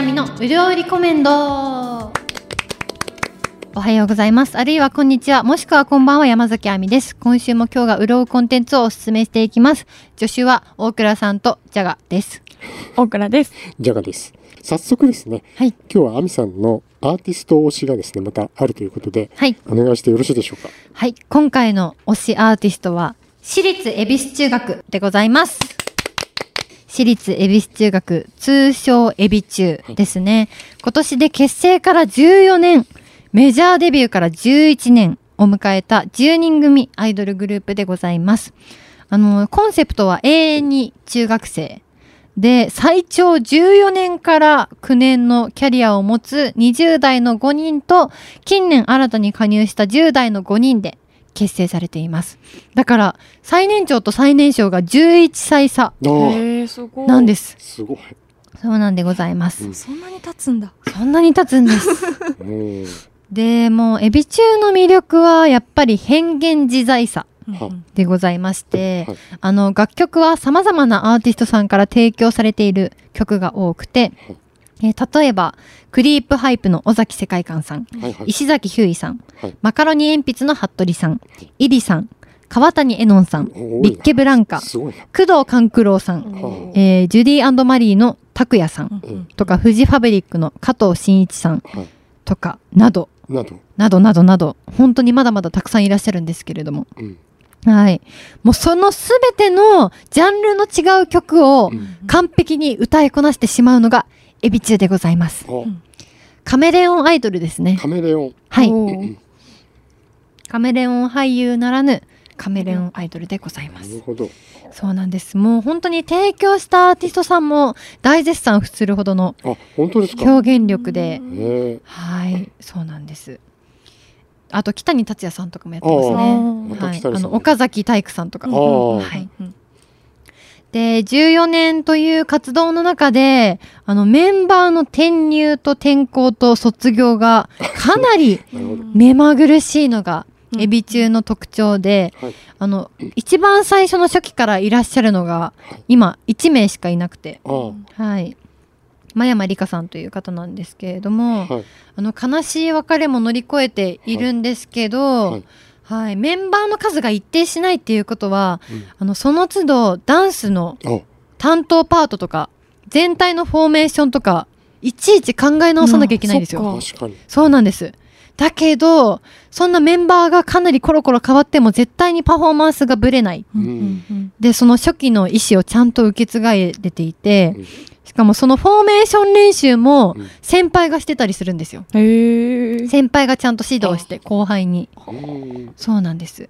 亜美のうりょうりコメントおはようございます。あるいはこんにちは。もしくはこんばんは山崎亜美です。今週も今日が潤うコンテンツをお勧めしていきます。助手は大倉さんとジャガです。大倉です。ジャガです。早速ですね、はい。今日はアミさんのアーティスト推しがですね、またあるということで、はい。お願いしてよろしいでしょうか？はい。今回の推しアーティストは、私立恵比寿中学でございます。私立恵比寿中学、通称恵比中ですね。今年で結成から14年、メジャーデビューから11年を迎えた10人組アイドルグループでございます。あの、コンセプトは永遠に中学生。で、最長14年から9年のキャリアを持つ20代の5人と、近年新たに加入した10代の5人で結成されています。だから、最年長と最年少が11歳差。なんです。すごい。そうなんでございます。うんそんなに経つんだ。そんなに経つんです。うん。で、もう、エビ中の魅力は、やっぱり変幻自在さはでございまして、はいあの、楽曲は様々なアーティストさんから提供されている曲が多くて、えー例えば、クリープハイプの尾崎世界観さん、はいはい。石崎ひゅういさん、はいマカロニ鉛筆の服部さん、イリさん、川谷絵音さん、ビッケブランカ。工藤官九郎さん、はえージュディマリーの拓也さんうんとか、フジファブリックの加藤真一さんはい。とか、など、など。などなどなど、本当にまだまだたくさんいらっしゃるんですけれども。うん。はい。もうそのすべてのジャンルの違う曲をうん完璧に歌いこなしてしまうのがエビ中でございます。あカメレオンアイドルですね。カメレオン。はい。カメレオン俳優ならぬカメレオンアイドルでございます。なるほど。そうなんです。もう本当に提供したアーティストさんも大絶賛するほどのあ、本当ですか？表現力で、へえ。はい、そうなんです。あと北に達也さんとかもやってますあね。はい、あの岡崎体育さんとかはいうんで、14年という活動の中で、あの、メンバーの転入と転校と卒業が かなり。目まぐるしいのが、うんエビ中の特徴で、はい。あの、一番最初の初期からいらっしゃるのが、今、1名しかいなくて。はい。真山里香さんという方なんですけれども、はい。あの、悲しい別れも乗り越えているんですけど、はいはい、メンバーの数が一定しないっていうことは、うんあの、その都度ダンスのあ、担当パートとか、全体のフォーメーションとか、いちいち考え直さなきゃいけないんですよ。うん確かに。そうなんです。だけど、そんなメンバーがかなりコロコロ変わっても絶対にパフォーマンスがぶれない。うんうんで、その初期の意思をちゃんと受け継がれていてかもそのフォーメーション練習もうん先輩がしてたりするんですよ。うん。先輩がちゃんと指導して後輩に。うん。そうなんです。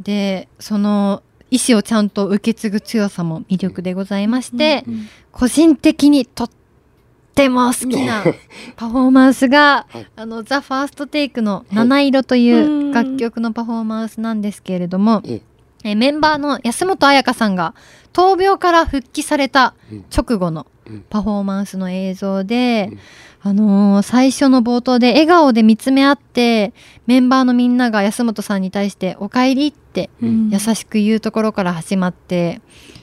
で、その意思をちゃんと受け継ぐ強さも魅力でございまして、うん個人的にとっても好きな パフォーマンスが、はいあの、ザ・ファーストテイクの七色という楽曲のパフォーマンスなんですけれども、ええメンバーの安本彩香さんが闘病から復帰されたうん。直後のうん。パフォーマンスの映像で、うん。あのー最初の冒頭で笑顔で見つめ合ってメンバーのみんなが安本さんに対して「おかえり」ってうん。優しく言うところから始まって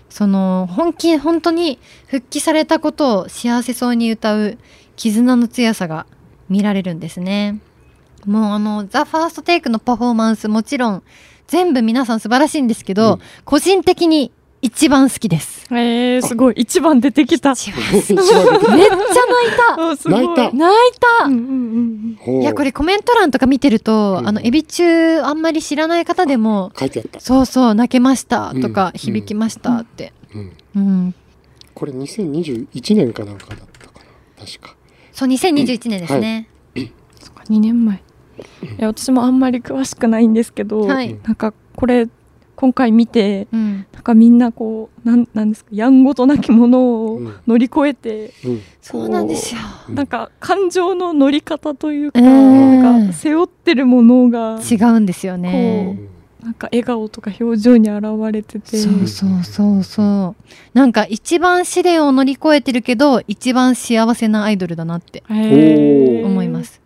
その本気本当に復帰されたことを幸せそうに歌う絆の強さが見られるんですね。もうあの「ザ・ファーストテイクのパフォーマンスもちろん全部皆さん素晴らしいんですけど、うん個人的に一番好きです。えー、すごい。一番出てきた。一番好きめっちゃ泣いた 泣いた泣いた、うんうんうんほういやこれコメント欄とか見てると、うんあのエビ中あんまり知らない方でも書いてあった。そうそう泣けましたとか、うん響きましたって、うん。うんこれ2021年かなんかだったかな。確か。そう2021年ですね、そっか2年前。いや私もあんまり詳しくないんですけど、はい。なんかこれ今回見てうん。なんかみんなこうなんなんですかやんごとなきものをうん乗り越えて、うん。そうなんですよ。うん。なんか感情の乗り方というか、えーなんか背負ってるものが違うんですようねんなんか笑顔とか表情に現れてて。そうそうそうそう。なんか一番試練を乗り越えてるけど一番幸せなアイドルだなって思います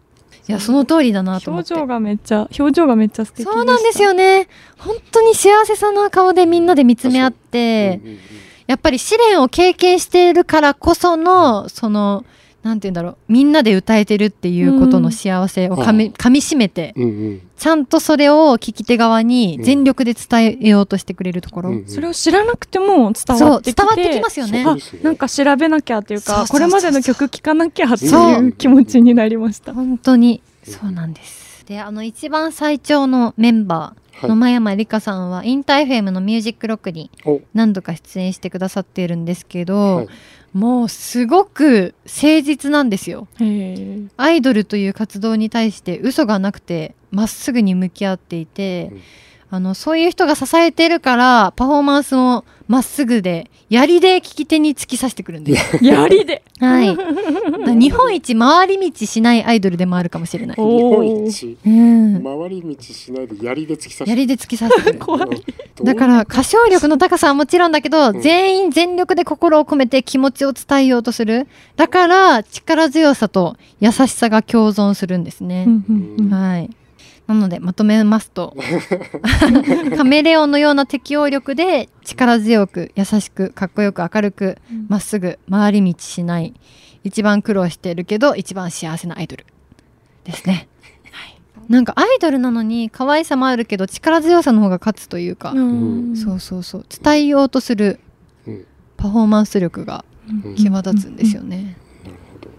いやその通りだなと思って。表情がめっちゃ表情がめっちゃ素敵でした。そうなんですよね。本当に幸せさな顔でみんなで見つめ合って、うんうんうん。やっぱり試練を経験しているからこそのそのなんて言うんだろう。みんなで歌えてるっていうことの幸せをかみ,、噛みしめてうんうん。ちゃんとそれを聞き手側に全力で伝えようとしてくれるところ、うんうん。それを知らなくても伝わってきて伝わってきますよね。なんか調べなきゃっていうそうそうそうそう。かこれまでの曲聴かなきゃっていう気持ちになりました。本当にそうなんです。であの一番最長のメンバーはい野間山里香さんはインターフェムのミュージックロックにお。何度か出演してくださっているんですけど、はいもうすごく誠実なんですよ。アイドルという活動に対して嘘がなくてまっすぐに向き合っていて、うん。あのそういう人が支えてるからパフォーマンスもまっすぐで槍で聞き手に突き刺してくるんです。槍ではい、だから日本一回り道しないアイドルでもあるかもしれない。日お本一うん、回り道しないで槍で突き刺して槍で突き刺してくる。怖い。だから歌唱力の高さはもちろんだけど、ん全員全力で心を込めて気持ちを伝えようとする。だから力強さと優しさが共存するんですね。はい。なのでまとめますと カメレオンのような適応力で力強く優しくかっこよく明るくうん。まっすぐ回り道しない一番苦労してるけど一番幸せなアイドルですね。はい、なんかアイドルなのに可愛さもあるけど力強さの方が勝つというか、うん。そうそうそう。伝えようとするうん。パフォーマンス力がうん。際立つんですよね。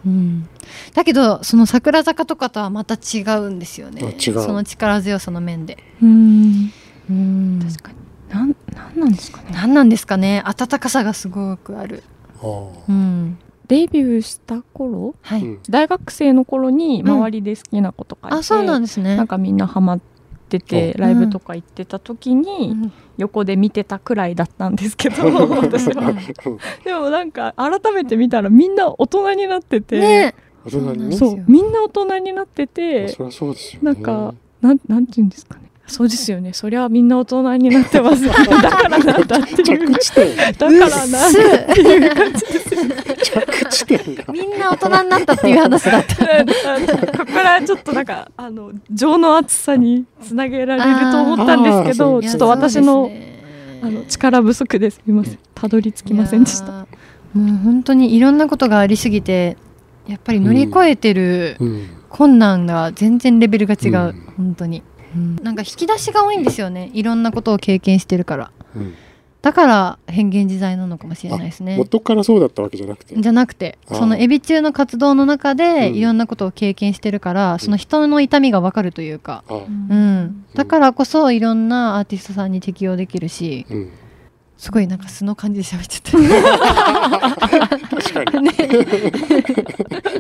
うん、だけどその桜坂とかとはまた違うんですよね。あ違う。その力強さの面で、うん。うん、確かに。なんなんなんですかね。何なんですかね。温かさがすごくある、うん、デビューした頃？はい、うん。大学生の頃に周りで好きな子とかいて、あそうなんですね。なんかみんなハマっててう。んライブとか行ってた時にうん。横で見てたくらいだったんですけど 私は。でもなんか改めて見たらみんな大人になってて、ね。そそうみんな大人になっててそそうですよね。なんかなんなんて言うんですかねそうですよね。そりゃみんな大人になってますだからなんだっていう着地点だからなんだって。いう感じ着地点がみんな大人になったっていう話だった。でここからちょっとなんかあの情の厚さにつなげられると思ったんですけどちょっと私の,、ね。あの力不足です。みませんたどり着きませんでした。もう本当にいろんなことがありすぎてやっぱり乗り越えてるうん。困難が全然レベルが違う、うん。本当に、うん。なんか引き出しが多いんですよね。いろんなことを経験してるから。うん。だから変幻自在なのかもしれないですね。元からそうだったわけじゃなくて。じゃなくてそのエビ中の活動の中でうん。いろんなことを経験してるから、その人の痛みがわかるというか、あうん、だからこそいろんなアーティストさんに適用できるしうん。すごいなんか素の感じで喋っちゃった確かに。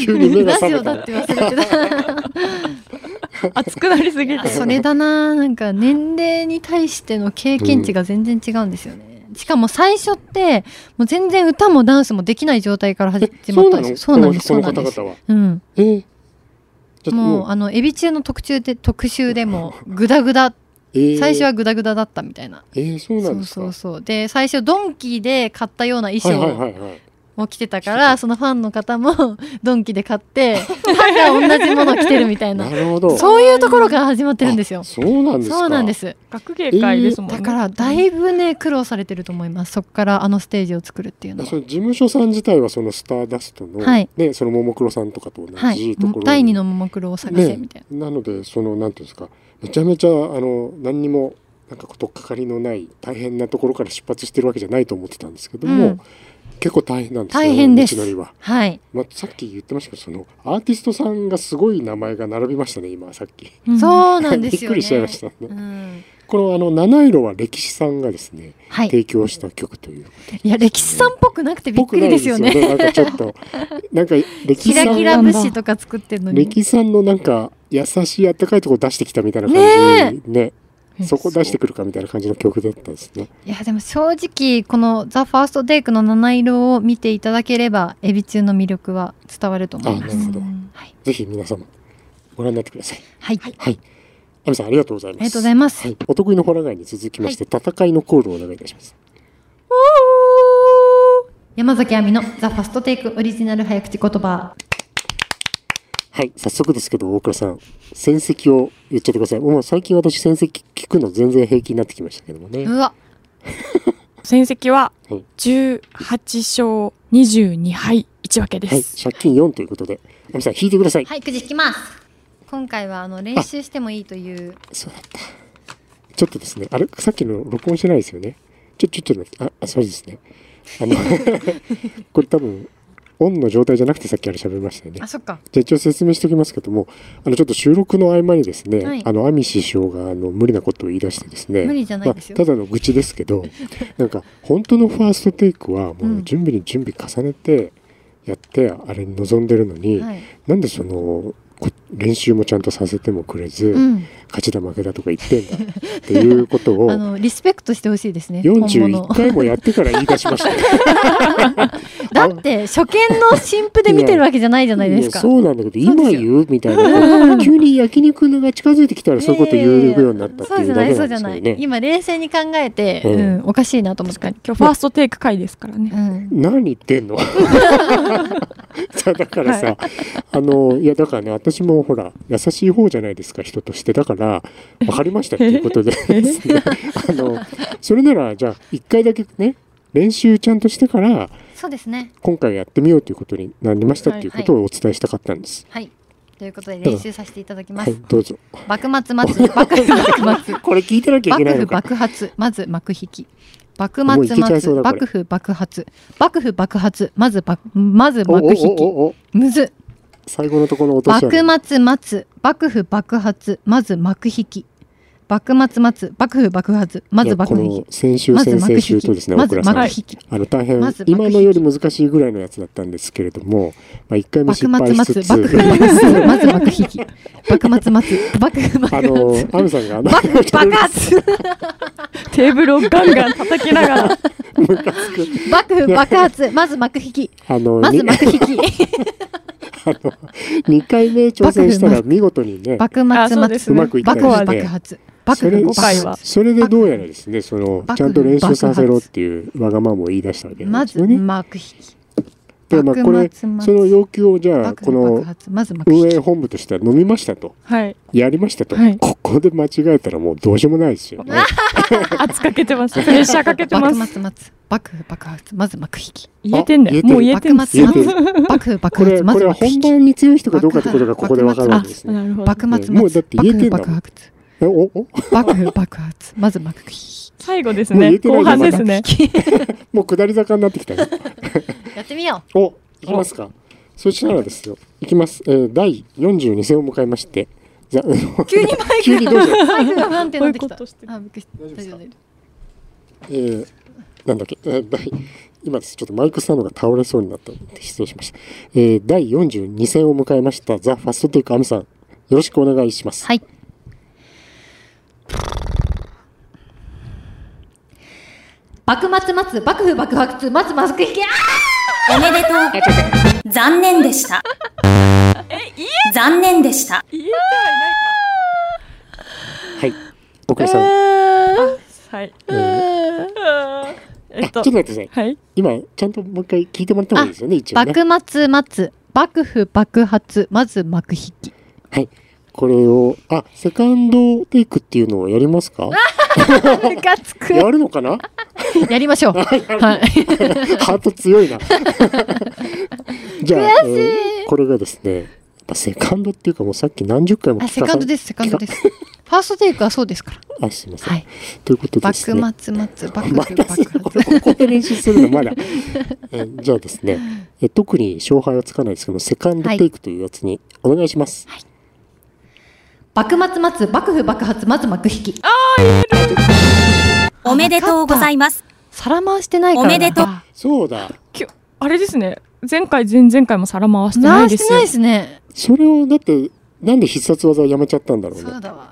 急に目がラ覚めたジオだって忘れてた熱くなりすぎて。あそれだな。なんか年齢に対しての経験値が全然違うんですよね、しかも最初ってもう全然歌もダンスもできない状態から始えまったんですよそうなんですそうなんです。うん。えーもう。あのエビ中の特集で特集でも グダグダ。えー。最初はグダグダだったみたいな、えーそうなそうんですか？そうそうで最初ドンキで買ったような衣はいはい装はいはいを着てたから、そのファンの方も ドンキで買ってファンが同じものを着てるみたいな。なるほど。そういうところから始まってるんですよ。あそうなんですか。そうなんです。学芸会ですもんね、だからだいぶね苦労されてると思います。そこからあのステージを作るっていうのは。その事務所さん自体はそのスターダストの、はい。ね、そのももクロさんとかと同はい。じところに、第二のももクロを探せみたいな、なのでそのなんていうんですか。めちゃめちゃあの何にもなんか取っかかりのない大変なところから出発してるわけじゃないと思ってたんですけども、うん結構大変なんですね大変です。は、はい、まあ、さっき言ってましたけどそのアーティストさんがすごい名前が並びましたね今さっき。そうなんですよね。びっくりしちゃいましたね、うん。このあの七色は歴史さんがですねはい。提供した曲といういや歴史さんっぽくなくてびっくりですよね。僕なよねなんかちょっと なんか歴キ史さんラキラ節とか作ってるのに。歴史さんのなんか優しいあったかいところ出してきたみたいな感じねそこ出してくるかみたいな感じの曲だったんですね。いやでも正直この「ザ・ファーストテイクの七色を見ていただければエビ中の魅力は伝わると思いますあなるほどはい、ぜひ皆様ご覧になってください。はいはい。亜美さんありがとうございます。ありがとうございますはい、お得意のホラガイに続きまして、戦いのコールをお願いいたします。山崎亜美の「ザ・ファーストテイクオリジナル早口言葉はい、早速ですけど大倉さん戦績を言っちゃってください。もう最近私戦績聞くの全然平気になってきましたけどもね。うわ戦績ははい18勝22敗1分けではい、す。借金4ということで、亜美さん引いてください。はいくじ引きます今回はあの練習してもいいというそうだった。ちょっとですね、あれ、さっきの録音してないですよね。ちょ、ちょ、ちょっと待って、あ、あそうですね。あの、これ多分、オンの状態じゃなくてさっきから喋りましたよね。あ。そっか。じゃあ一応説明しておきますけども、あのちょっと収録の合間にですね、はい。あの、アミ師匠があの無理なことを言い出してですね、無理じゃないですよ。まあただの愚痴ですけど、なんか本当のファーストテイクはもう準備に準備重ねてやってあれに臨んでるのに、はい。なんでそのこ練習もちゃんとさせてもくれず、うん。勝ちだ負けだとか言ってんだっていうことを あのリスペクトしてほしいですね本物41回もやってから言い出しましたよ だって初見の新婦で見てるわけじゃないじゃないですか。やそうなんだけど今言うみたいな急に焼肉が近づいてきたらそういうこと言うようになったってそうじゃないいうだけそうじゃなんですよね。今冷静に考えて、うん。うんおかしいなと思って。今日ファーストテイク回ですからね。うん。何言ってんの？さだからさ、あのいやだからね私もほら優しい方じゃないですか人として。だから分かりましたっていうことでですね。あのそれならじゃあ1回だけね練習ちゃんとしてからそうですね。今回やってみようということになりましたっていうことをお伝えしたかったんです。はい。ということで練習させていただきます、はい、どうぞ。幕末待つ幕末 これ聞いてなきゃいけない幕府のか。爆発まず幕引き。幕末待つそうだこれ。幕府爆発。幕府爆発まず爆まず幕引き。むず最後のところの落とし幕穴。末待つ幕府爆発まず幕引き。幕末待つ幕府爆発まず幕引き。の先週まず先々幕引き週とですね、まず大倉さん。幕引き。あの大変まず幕引き。今のより難しいぐらいのやつだったんですけれども、まあ一回目幕失敗しつつ、つ幕府爆発まず幕引き。幕末待つ幕府爆あの発アミさんがあの幕府爆発テーブルをガンガン叩きながら。幕府爆発まず幕引き。あのまずに幕引き あの二回目挑戦したら見事にね、幕あ末うまくいったりして。爆発。幕それそれでどうやらですね、そのちゃんと練習させろっていうわがままを言い出したわけですよね。幕引きでまあこれその要求をじゃあ幕この運営本部としては飲みましたとはい。やりましたと、はいここで間違えたらもうどうしようもないですよね。圧かけてます。プレッシャーかけてま幕す。末待つ幕府爆発まず幕引き言えてんだよ。もう言えてんです爆これ発まこれは本番に強い人かどうかってことがここでわかるわあけです、ね。なるほど。幕末もうだって言えてんだもん爆発えおお幕府爆発まず幕引き最後ですね。後半ですね。もう下り坂になってきたね。やってみよおいきますか。そしたらですよ。いきます。えー、第42戦を迎えまして。じゃう急にマイク急にどうしたマイクが不安定になってきたあびっくりしたえー、なんだっけ、えー、第今ですちょっとマイクスタンドが倒れそうになったので失礼しました。えー、第42戦を迎えましたザ・ファストテイクアミさんよろしくお願いします。はい幕末待つ幕府爆発まず幕引きあおめでとう。残念でした。残念でした。言えてはい。奥倉さん。はい。えちょっと。待ってください。はい。今ちゃんともう一回聞いてもらった方がいいですよね一応ね。幕末待つ幕府爆発まず幕引きはい。これをあセカンドテイクっていうのをやりますか？ムカつくやるのかな？やりましょうはいハート強いな。じゃあ、えーこれがですね、セカンドっていうかもうさっき何十回もあセカンドですセカンドですファーストテイクはそうですからあ、すみません。はいということで幕末ですね。待つ幕また府爆こここで練習するのまだ。えじゃあですね、え特に勝敗はつかないですけど、セカンドテイクというやつにお願いします。幕末待つ幕府爆発まず幕引きおめでとうございます。皿回してないからなおめでとうあそうだ。きゅあれですね。前回、前々回も皿回してな回いですよしてないで。すねそれをだってなんで必殺技をやめちゃったんだろうねそう。だわ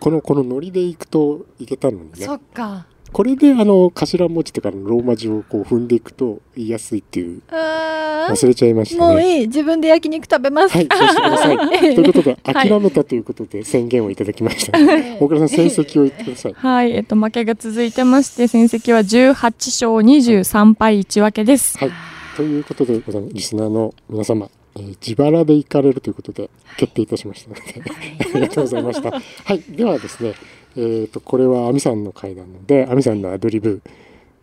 このこのノリでいくといけたのにねそ。っかこれであの頭文字とかのローマ字をこう踏んでいくと言いやすいっていうあ忘れちゃいましたもうね。いい自分で焼肉食べますはい、そうしてください。ということで、はい諦めたということで宣言をいただきました。大倉さん、戦績を言ってください。はい。えっと、負けが続いてまして、戦績は18勝23敗1分けです。はい。ということで、リスナーの皆様、えー自腹で行かれるということで決定いたしましたので、ありがとうございました。はい。ではですね、えっ、と、これは亜美さんの回なので、亜美さんのアドリブ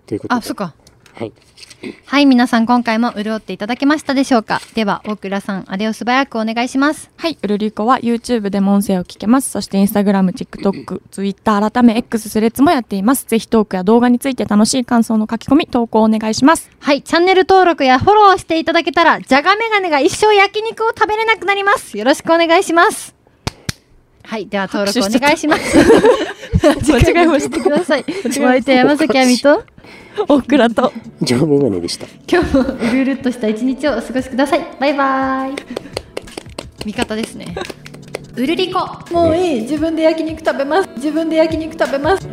ということで。あ、そっか。はい。はい、皆さん今回も潤っていただけましたでしょうか？では、大倉さん、あれを素早くお願いします。はい、うるりこは YouTube でも音声を聞けます。そして Instagram、TikTok、Twitter、改め X、スレッズもやっています。ぜひトークや動画について楽しい感想の書き込み、投稿お願いします。はい、チャンネル登録やフォローしていただけたら、じゃがメガネが一生焼肉を食べれなくなります。よろしくお願いします。はい、では登録お願いします。間違えましたください。お相手山崎亜美と、大倉と。じゃあメガネでした。今日もうるうるっとした一日をお過ごしください。バイバーイ。味方ですね。うるりこ。もういい。自分で焼肉食べます。自分で焼肉食べます。